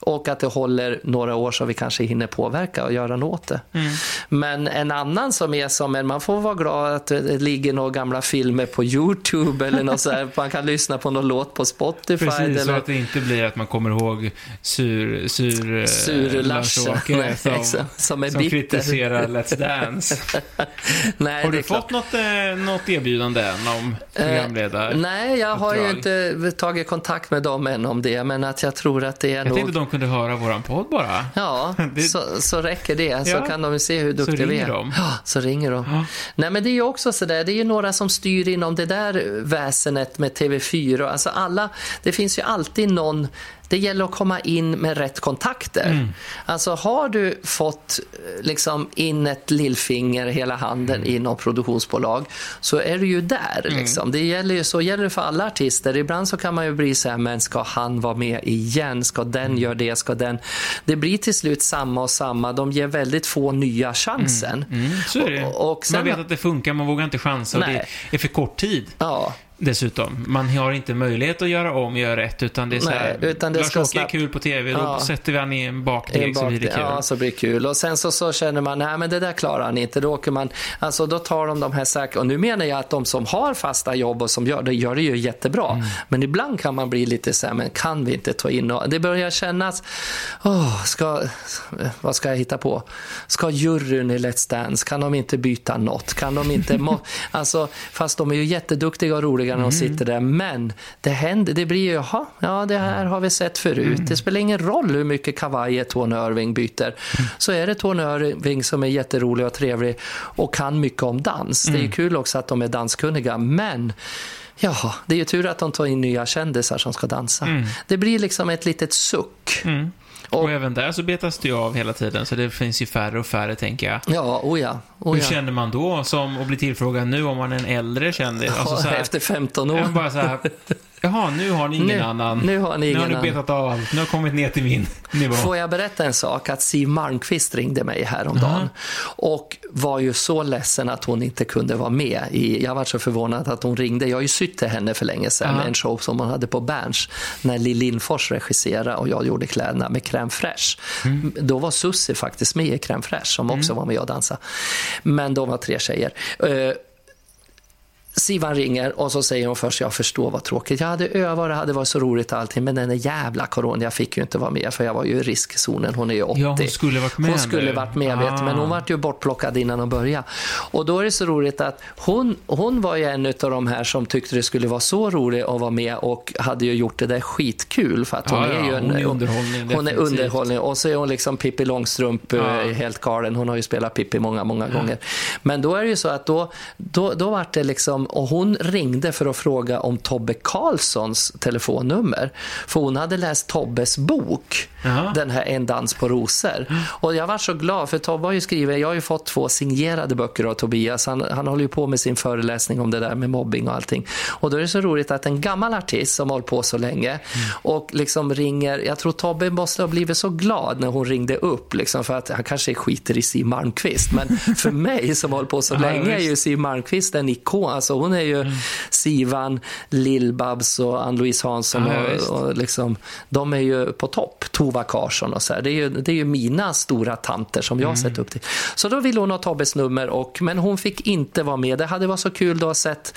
och att det håller några år så vi kanske hinner påverka och göra något åt det. Mm. Men en annan som är som en, man får vara glad att det ligger några gamla filmer på Youtube eller något så här, man kan lyssna på någon låt på Spotify. Precis, eller... så att det inte blir att man kommer ihåg sur, sur, sur Lars-Åke som, som, är som kritiserar Let's Dance. Nej, har du fått något, eh, något erbjudande än om eh, programledare? Eh, nej, jag har ju inte tagit kontakt med dem än om det, men att jag tror att det är jag nog kunde höra våran podd bara. Ja, det... så, så räcker det. Så ja. kan de se hur duktiga vi är. De. Ja, så ringer de. Ja. Nej, men det är ju också så där, det är ju några som styr inom det där väsenet med TV4. Alltså alla, det finns ju alltid någon det gäller att komma in med rätt kontakter. Mm. Alltså har du fått eh, liksom in ett lillfinger, hela handen mm. i något produktionsbolag så är du ju där. Mm. Liksom. Det gäller ju, så gäller det för alla artister. Ibland så kan man ju bli så här, men ska han vara med igen? Ska den mm. göra det? Ska den? Det blir till slut samma och samma. De ger väldigt få nya chansen. Mm. mm. Så är det. Och, och sen, man vet att det funkar, man vågar inte chansa och det är för kort tid. Ja. Dessutom, man har inte möjlighet att göra om och göra rätt, utan det är så här, Nej, utan det Lars-Åke snabbt... är kul på tv, då ja. sätter vi han i en bakdeg så blir det kul. Ja, så blir det kul. Och sen så, så känner man, nej men det där klarar han inte, då åker man, alltså då tar de de här säkra, och nu menar jag att de som har fasta jobb och som gör det, gör det ju jättebra. Mm. Men ibland kan man bli lite så här, men kan vi inte ta in, och det börjar kännas, oh, ska, vad ska jag hitta på? Ska juryn i Let's Dance, kan de inte byta något? Kan de inte, alltså, fast de är ju jätteduktiga och roliga när de mm. sitter där, men det händer, det blir ju, jaha, ja det här har vi sett förut. Mm. Det spelar ingen roll hur mycket kavajer Tony Irving byter. Mm. Så är det Tony Irving som är jätterolig och trevlig och kan mycket om dans. Det är ju kul också att de är danskunniga, men Jaha, det är ju tur att de tar in nya kändisar som ska dansa. Mm. Det blir liksom ett litet suck. Mm. Och, och, även där så betas det ju av hela tiden, så det finns ju färre och färre, tänker jag. Ja, oh ja. Oh Hur känner man då som att bli tillfrågad nu om man är en äldre kändis? Alltså, ja, efter 15 år. Bara så här, Jaha, nu har ni ingen nu, annan. Nu har ni ingen Nu har ni betat av allt. Nu har kommit ner till min nivå. Får jag berätta en sak? Att Siw Malmkvist ringde mig häromdagen. Uh -huh. Och var ju så ledsen att hon inte kunde vara med. I, jag var så förvånad att hon ringde. Jag har ju sytt till henne för länge sedan. Uh -huh. En show som hon hade på Berns. När Lill Lindfors regisserade och jag gjorde kläderna med Crème Fraîche. Mm. Då var Susie faktiskt med i Crème Fraîche som också mm. var med och dansade. Men de var tre tjejer. Uh, Sivan ringer och så säger hon först, jag förstår vad tråkigt. Jag hade övat det hade varit så roligt allting, men den där jävla corona, jag fick ju inte vara med för jag var ju i riskzonen. Hon är ju 80. Ja, hon skulle varit med Hon skulle varit med, ah. vet, men hon var ju bortplockad innan hon började. Och då är det så roligt att hon, hon var ju en av de här som tyckte det skulle vara så roligt att vara med och hade ju gjort det där skitkul för att hon ja, är ju en, hon är underhållning. Hon är underhållning och så är hon liksom Pippi Långstrump, ja. Eh, helt galen. Hon har ju spelat Pippi många, många gånger. Men då är det ju så att då, då, då var det liksom och hon ringde för att fråga om Tobbe Karlssons telefonnummer. För hon hade läst Tobbes bok, Aha. den här En dans på rosor. Och jag var så glad, för Tobbe har ju skrivit, jag har ju fått två signerade böcker av Tobias. Han, han håller ju på med sin föreläsning om det där med mobbing och allting. Och då är det så roligt att en gammal artist som har hållit på så länge mm. och liksom ringer, jag tror Tobbe måste ha blivit så glad när hon ringde upp, liksom för att han kanske skiter i Siw Malmkvist. Men för mig som har hållit på så länge är ju Siw Malmkvist en ikon. Alltså hon är ju mm. Sivan, Lill-Babs och Ann-Louise Hansson. Ja, och, och liksom, de är ju på topp. Tova Karsson och så här. Det är ju, det är ju mina stora tanter som jag mm. sett upp till. Så då ville hon ha Tobbes nummer, och, men hon fick inte vara med. Det hade varit så kul att sett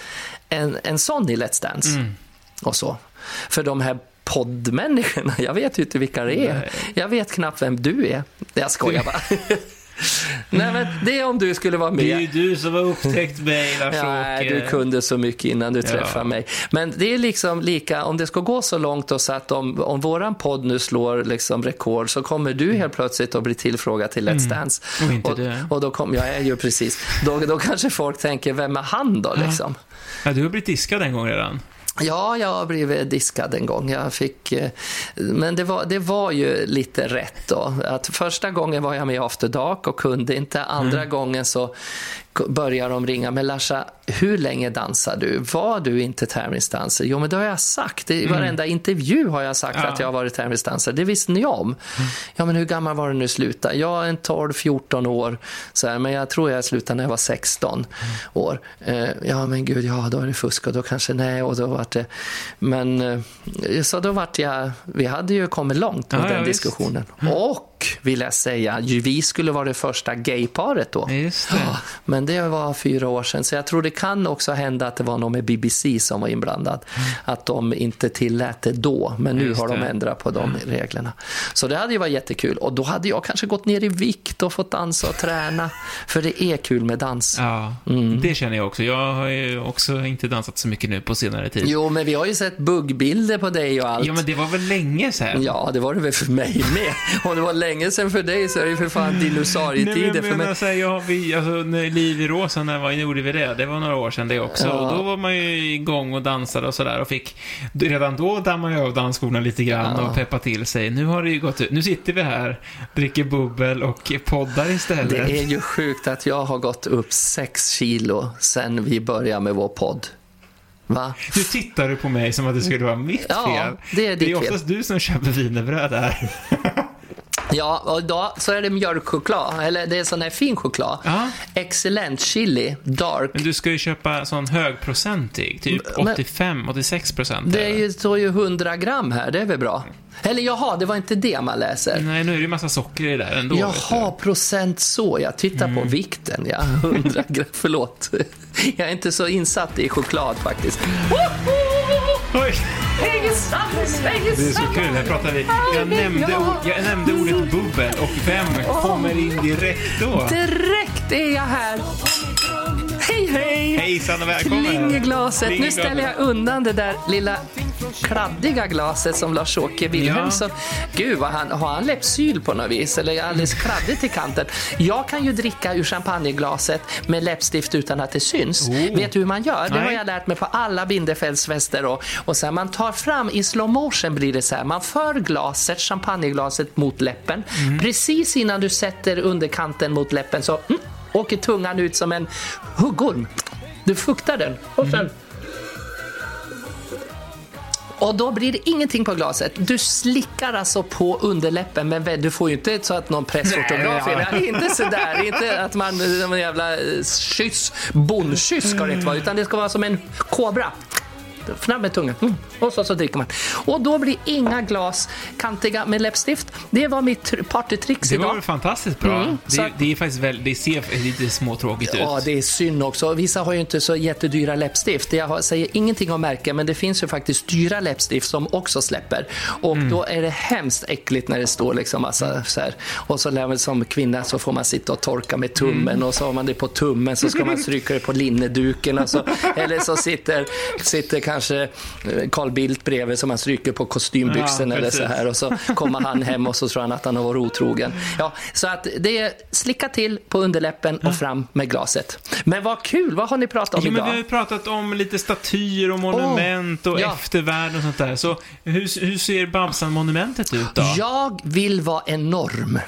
en, en sån i Let's Dance. Mm. Och så. För de här poddmänniskorna, jag vet ju inte vilka det är. Nej. Jag vet knappt vem du är. Jag skojar bara. Nej, men det är om du skulle vara Det är ju med. du som har upptäckt mig, Lars-Åke. Nej, du kunde så mycket innan du träffade Ja. mig. Men det är liksom lika, om det ska gå så långt då så att om, om våran podd nu slår liksom rekord så kommer du helt plötsligt att bli tillfrågad till Let's Dance. Och inte och, du. och då kom, jag är ju precis, då, då kanske folk tänker, vem är han då liksom? Ja, du har blivit diskad en gång redan. Ja, jag har blivit diskad en gång. Jag fick, eh, men det var, det var ju lite rätt då. Att första gången var jag med i After Dark och kunde inte. Andra Mm. gången så börjar de ringa. Men Larsa, hur länge dansar du? Var du inte tävlingsdansare? Jo, men det har jag sagt. I varenda intervju har jag sagt Mm. Ja. att jag har varit tävlingsdansare. Det visste ni om. Ja, men hur gammal var du när du slutade? Jag är en 12-14 år. Så här, men jag tror jag slutade när jag var 16 år. Eh, ja, men gud, ja, då är det fusk och då kanske nej. Och då vart det... Men eh, så då vart jag... Vi hade ju kommit långt med Ja, ja, den visst. diskussionen. Och, vill jag säga, vi skulle vara det första gayparet då. Just det. Ja, men det var fyra år sedan, så jag tror det kan också hända att det var någon med BBC som var inblandad. Att de inte tillät det då, men nu Just har de det. ändrat på de reglerna. Så det hade ju varit jättekul. Och då hade jag kanske gått ner i vikt och fått dansa och träna. För det är kul med dans. Ja, Mm. det känner jag också. Jag har ju också inte dansat så mycket nu på senare tid. Jo, men vi har ju sett buggbilder på dig och allt. Ja, men det var väl länge sedan? Ja, det var det väl för mig med. Om det var länge sedan för dig så är det ju för fan dinosaurietider jag för mig. så här, ja, vi, alltså, när Liv i Rosa, när var, gjorde vi det? Det var några år sedan det också. Ja. Och då var man ju igång och dansade och sådär och fick, redan då dammade jag av dansskorna lite grann Ja. och peppa till sig. Nu har det ju gått ut. Nu sitter vi här, dricker bubbel och poddar istället. Det är ju sjukt att jag har gått upp sex kilo sen vi började med vår podd. Va? Nu tittar du på mig som att det skulle vara mitt Ja, fel. det är ditt Det är fel. oftast du som köper wienerbröd här. Ja, och idag så är det mjölkchoklad, eller det är sån här fin choklad. Ja. Excellent chili, dark. Men du ska ju köpa sån högprocentig, typ Men- 85-86 procent. Det är ju, står ju 100 gram här, det är väl bra? Eller jaha, det var inte det man läser. Nej, nu är det ju massa socker i där ändå. Jaha, procent så. Jag tittar Mm. på vikten, ja. 100 gram, förlåt. Jag är inte så insatt i choklad faktiskt. Oj! Det är så kul, här pratar vi. Jag nämnde, jag nämnde ordet bubbel och vem kommer in direkt då? Direkt är jag här. Hej, hej! Hejsan och välkommen! Kling i glaset. Kling i Nu ställer jag undan det där lilla kladdiga glaset som Lars-Åke Wilhelmsson. Gud, vad han, har han läppsyl på något vis? Eller är alldeles kladdigt i kanten? Jag kan ju dricka ur champagneglaset med läppstift utan att det syns. Vet du hur man gör? Det har Nej. jag lärt mig på alla Bindefäldsfester. Och, och här, man tar fram, i slow motion blir det så här, man för glaset, champagneglaset mot läppen. Precis innan du sätter underkanten mot läppen så mm, åker tungan ut som en huggorm. Du fuktar den och sen och då blir det ingenting på glaset. Du slickar alltså på underläppen, men du får ju inte så att någon pressfotograf är ja. Inte sådär, inte att man, en jävla eh, kyss, bondkyss ska det inte vara, utan det ska vara som en kobra. Fram med tungan. Mm. Och så, så dricker man. Och då blir inga glas kantiga med läppstift. Det var mitt tr- partytricks Det var idag. fantastiskt bra. Mm, det, så- det är faktiskt väl, det ser lite småtråkigt Ja, ut. det är synd också. Vissa har ju inte så jättedyra läppstift. Jag säger ingenting om märken, men det finns ju faktiskt dyra läppstift som också släpper. Och Mm. då är det hemskt äckligt när det står liksom massa så här. Och så lär man som kvinna så får man sitta och torka med tummen Mm. och så har man det på tummen så ska man stryka det på linneduken. Så, eller så sitter, sitter kanske eh, Carl Bildt bredvid som man stryker på kostymbyxorna Ja, eller så här. Och så kommer han hem och så tror han att han har varit otrogen. Ja, så att det är slicka till på underläppen och fram med glaset. Men vad kul, vad har ni pratat om Jo, men idag? vi har ju pratat om lite statyer och monument och ja. eftervärlden och sånt där. Så hur, hur ser Babsan-monumentet ut då? Jag vill vara enorm.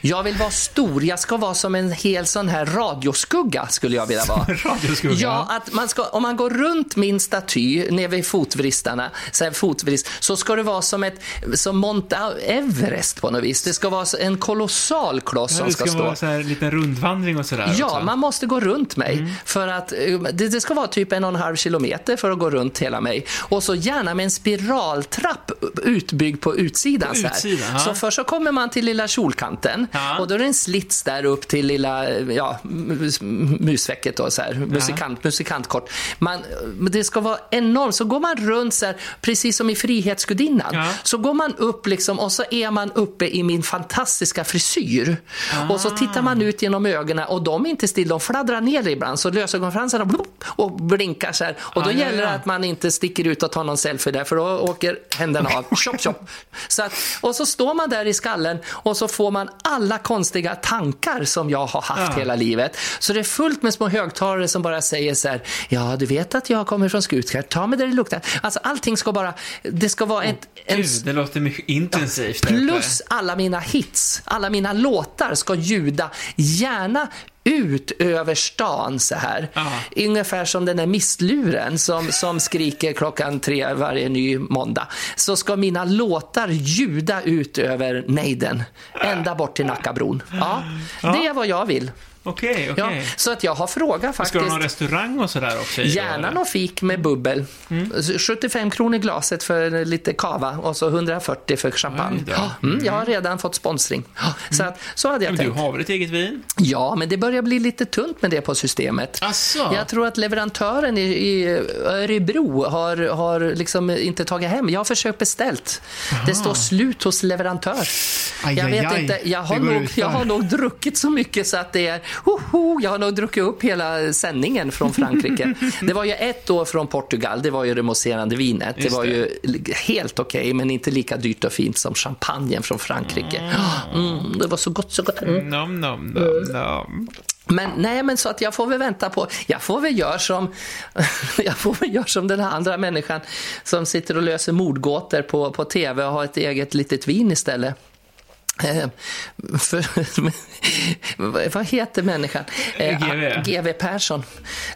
Jag vill vara stor. Jag ska vara som en hel sån här radioskugga, skulle jag vilja vara. Radioskugga? Ja, att man ska, om man går runt min staty, nere vid fotvristarna, så, här fotvrist, så ska det vara som, ett, som Mount Everest på något vis. Det ska vara en kolossal kloss Ja, som det ska, ska stå. vara så här en liten rundvandring och sådär Ja, också. man måste gå runt mig. Mm. För att eh, det, det ska vara typ en och en halv kilometer för att gå runt hela mig. Och så gärna med en spiraltrapp utbyggd på utsidan. På så, här. ja. så först så kommer man till lilla kjolkanten Ja. och då är det en slits där upp till lilla eh, ja, mus, musvecket då, så här, musikant, musikantkort. Man, det ska vara enormt. Så går man runt så här, precis som i Frihetsgudinnan. Ja. Så går man upp liksom och så är man uppe i min fantastiska frisyr. Och så tittar man ut genom ögonen och de är inte still, de fladdrar ner ibland. Så lösögonfransarna och blinkar så här. Och då ja, gäller det ja. att man inte sticker ut och tar någon selfie där för då åker händerna av. Tjopp, tjopp. Så att, och så står man där i skallen och så får man alla konstiga tankar som jag har haft hela livet. Så det är fullt med små högtalare som bara säger så här, ja du vet att jag kommer från Skutskär, ta där det luktar. Alltså allting ska bara, det ska vara ett, en, Gud, det låter mycket intensivt. Plus alla mina hits, alla mina låtar ska ljuda gärna ut över stan så här. Ja. Ungefär som den där mistluren som, som skriker klockan tre varje ny måndag. Så ska mina låtar ljuda ut över nejden, ända bort till Nackabron. Ja, det är vad jag vill. Okej, Ja, okej. så att jag har frågat Ska faktiskt. du ha någon restaurang och sådär också? Gärna någon fik med bubbel. Mm. 75 kronor glaset för lite kava och så 140 för champagne. Ja, mm, jag har redan fått sponsring. Ja, Så, att, så hade jag Men du tänkt. har väl ett eget vin? Ja, men det börjar bli lite tunt med det på systemet. Asså? Jag tror att leverantören i, i Örebro har, har liksom inte tagit hem. Jag har försökt beställt. Det står slut hos leverantör. Aj, jag vet aj. inte, jag har, nog, jag har nog druckit så mycket så att det är... Hoho, jag har nog druckit upp hela sändningen från Frankrike. det var ju ett år från Portugal, det var ju det mousserande vinet. Det Just var det. ju helt okej, men inte lika dyrt och fint som champagnen från Frankrike. Mm, det var så gott, så gott. Mm. Nom, nom, nom, nom. Men nej, men så att jag får väl vänta på, jag får väl göra som, jag får väl göra som den här andra människan som sitter och löser mordgåtor på, på tv och har ett eget litet vin istället. Eh, för, vad heter människan? Eh, GV. GV Persson.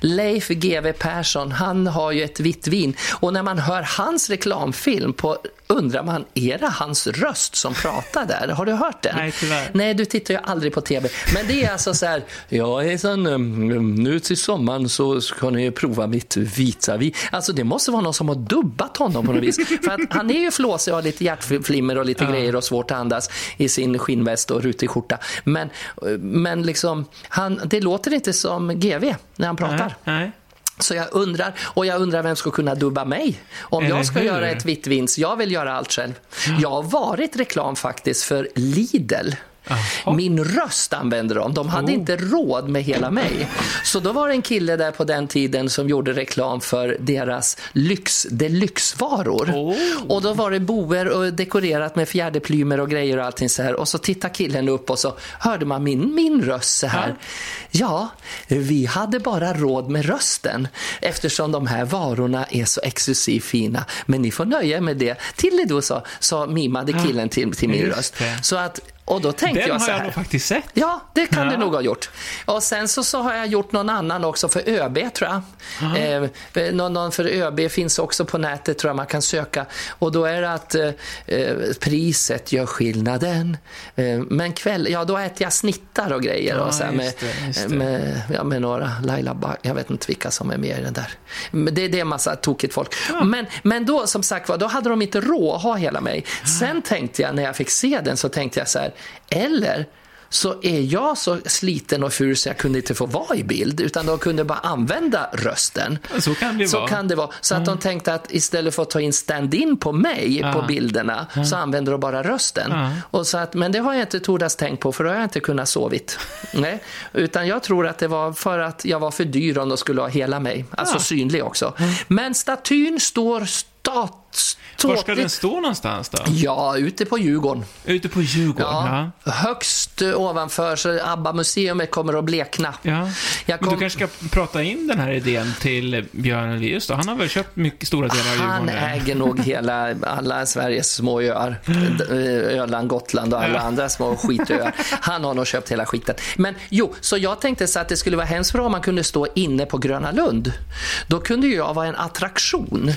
Leif GV Persson, han har ju ett vitt vin. Och när man hör hans reklamfilm på undrar man, är det hans röst som pratar där? Har du hört den? Nej, tyvärr. Nej, du tittar ju aldrig på tv. Men det är alltså så här, ja hejsan, um, nu till sommaren så ska ni prova mitt vita vin. Alltså det måste vara någon som har dubbat honom på något vis. För att han är ju flåsig och har lite hjärtflimmer och lite grejer och svårt att andas i sin skinnväst och rutig skjorta. Men, men liksom, han, det låter inte som GV när han pratar. Nej, nej. Så jag undrar, och jag undrar vem ska kunna dubba mig? Om jag ska göra ett vitt vin, så jag vill göra allt själv. Jag har varit reklam faktiskt för Lidl. Jaha. Min röst använde de. De hade Oh. inte råd med hela mig. Så då var det en kille där på den tiden som gjorde reklam för deras lyx, deluxevaror. Oh. Och då var det boer och dekorerat med fjäderplymer och grejer och allting så här. Och så tittade killen upp och så hörde man min, min röst så här. Ja, vi hade bara råd med rösten eftersom de här varorna är så exklusivt fina. Men ni får nöja er med det. Till då så, så mimade killen till, till min röst. Så att, och då tänkte Den jag har så jag här. nog faktiskt sett. Ja, det kan Ja. du nog ha gjort. Och sen så, så har jag gjort någon annan också för ÖB tror jag. Eh, någon, någon för ÖB finns också på nätet tror jag man kan söka. Och då är det att eh, eh, priset gör skillnaden. Eh, men kväll, ja då äter jag snittar och grejer. Ja, och så här med, det, med, ja, med några Laila Bagge, jag vet inte vilka som är med i den där. Men det, det är en massa tokigt folk. Men, men då som sagt var, då hade de inte råd att ha hela mig. Sen tänkte jag, när jag fick se den, så tänkte jag så här, eller så är jag så sliten och ful så jag kunde inte få vara i bild, utan de kunde bara använda rösten. Så kan det Så vara. kan det vara. Så att de tänkte att istället för att ta in stand-in på mig på Ja. bilderna så använder de bara rösten. Ja. Och så att, men det har jag inte tordas tänkt på för då har jag inte kunnat sovit. Nej. Utan jag tror att det var för att jag var för dyr om de skulle ha hela mig. Alltså Ja. synlig också. Men statyn står stat... Var ska den stå någonstans då? Ja, ute på Djurgården. Ute på Djurgården? Ja. Ja, högst eh, ovanför så ABBA-museet kommer att blekna. Ja. Jag Men kom- du kanske ska prata in den här idén till Björn Ulvaeus då? Han har väl köpt mycket stora delar av Han Djurgården? äger nog hela, alla Sveriges små öar. Eh, Öland, Gotland och alla Ja. andra små skitöar. Han har nog köpt hela skiten. Men jo, så jag tänkte så att det skulle vara hemskt bra om man kunde stå inne på Gröna Lund. Då kunde ju jag vara en attraktion.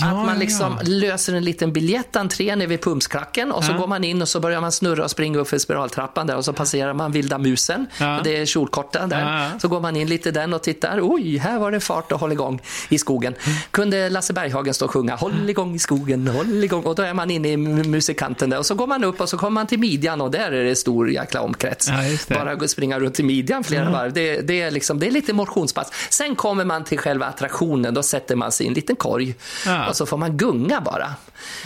Ja, att man liksom ja. löser en liten biljett, entré nere vid Pumsklacken och så Ja. går man in och så börjar man snurra och springa upp för spiraltrappan där och så passerar man Vilda musen. Ja. Det är kjolkorta där. Så går man in lite den och tittar. Oj, här var det fart och håll igång i skogen. Kunde Lasse Berghagen stå och sjunga Håll igång i skogen, håll igång. Och då är man inne i mu- musikanten där. Och så går man upp och så kommer man till midjan och där är det stor jäkla omkrets. Bara och springa runt i midjan flera varv. Det, det, är liksom, det är lite motionspass. Sen kommer man till själva attraktionen. Då sätter man sig i en liten korg och så får man gunga bara.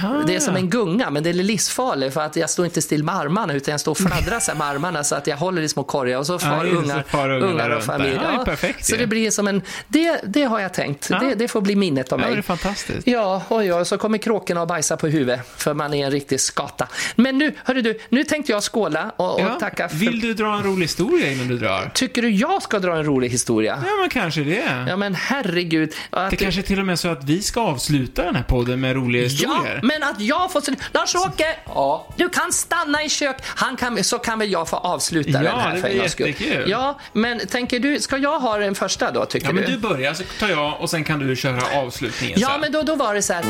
Ah, det är som ja. en gunga, men det är livsfarligt för att jag står inte still med armarna utan jag står och fladdrar så med armarna så att jag håller i små korgar och så far det, ungar, far ungarna ungar och familj. Ja, är perfekt så det blir som en, det, det har jag tänkt. Ja. Det, det får bli minnet av Ja, mig. det är fantastiskt. Ja, oj, oj, så kommer kråkorna och bajsa på huvudet för man är en riktig skata. Men nu, hörru du, nu tänkte jag skåla och, och Ja. tacka för... Vill du dra en rolig historia innan du drar? Tycker du jag ska dra en rolig historia? Ja, men kanske det. Ja, men herregud. Det kanske är till och med så att vi ska avsluta den här podden med roliga Ja, historier. men att jag får... Lars-Åke, ja. du kan stanna i kök. Han kan, så kan väl jag få avsluta Ja, den här det för en gångs skull. Ja, men tänker du, ska jag ha den första då, tycker Ja, men du? du börjar så tar jag och sen kan du köra avslutningen Ja, sen. men då, då var det så här.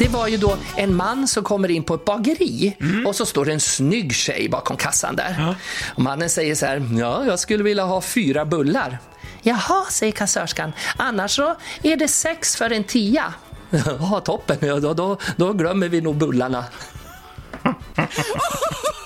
Det var ju då en man som kommer in på ett bageri och så står det en snygg tjej bakom kassan där. Ja. Och mannen säger så här, ja, jag skulle vilja ha fyra bullar. Jaha, säger kassörskan, annars så är det sex för en tia. Ja, toppen, ja, då, då, då glömmer vi nog bullarna.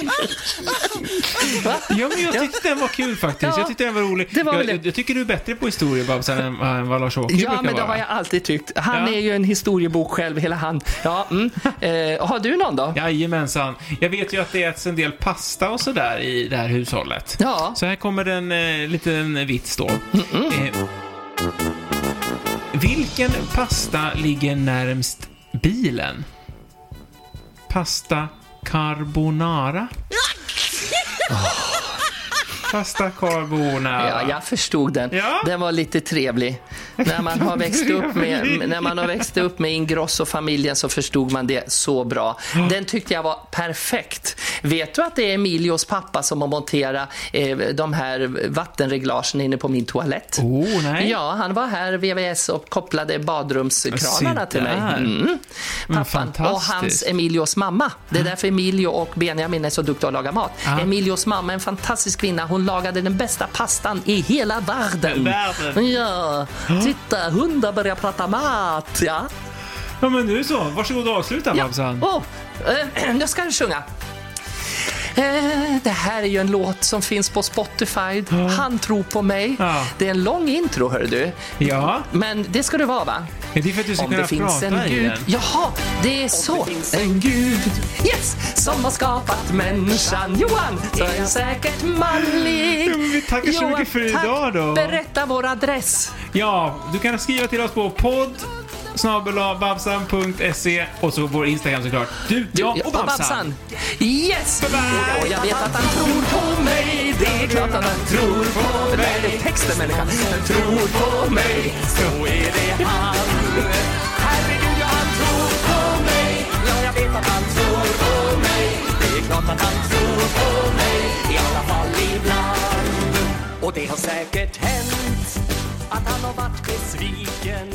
Ja, men jag tyckte den var kul faktiskt. Ja, jag tyckte den var rolig. det var jag, jag, jag tycker du är bättre på historier, Babsan, än än vad Lars-Åke Ja, men det vara. har jag alltid tyckt. Han Ja. är ju en historiebok själv, hela han. Ja, mm. eh, har du någon då? Jajamensan. Jag vet ju att det äts en del pasta och sådär i det här hushållet. Ja. Så här kommer en eh, liten vits då. Eh, vilken pasta ligger närmst bilen? Pasta carbonara? Pasta carbonara. Ja, jag förstod den. Ja. Den var lite trevlig. När man har växt upp med, när man har växt upp med Ingrosso-familjen så förstod man det så bra. Den tyckte jag var perfekt. Vet du att det är Emilios pappa som har monterat eh, de här vattenreglagen inne på min toalett? Oh, nej. Ja, han var här VVS och kopplade badrumskranarna till mig. Mm. Men Pappan och hans Emilios mamma. Det är därför Emilio och Benjamin är så duktiga att laga mat. Ja. Emilios mamma är en fantastisk kvinna. Hon lagade den bästa pastan i hela världen. Världen. Ja, titta, hundar börjar prata mat. Ja. Ja, men nu så. Varsågod och avsluta, Ja. Babsan. Oh, eh, nu ska sjunga. Eh, det här är ju en låt som finns på Spotify. Han tror på mig. Ja. Det är en lång intro, hör du. Ja, Men det ska det vara, va? Det är för att du ska Om kunna det finns prata en i gud. den. Jaha, det är så. En gud. Yes! Som har skapat människan. Johan, så är säkert manlig. Ja, men vi tackar så mycket för tack. idag då. Berätta vår adress. Ja, du kan skriva till oss på podd babsan.se och så vår Instagram såklart. Du, jag och Babsan. Yes! Bye, bye. Och jag vet att han tror på mig. Det är klart att han tror på mig. Det är texten människan. Han tror på mig. Så är det han. Herregud, ja, han tror på mig. Ja, jag vet att han tror på mig. Det är klart att han tror på mig. I alla fall ibland. Och det har säkert hänt att han har varit besviken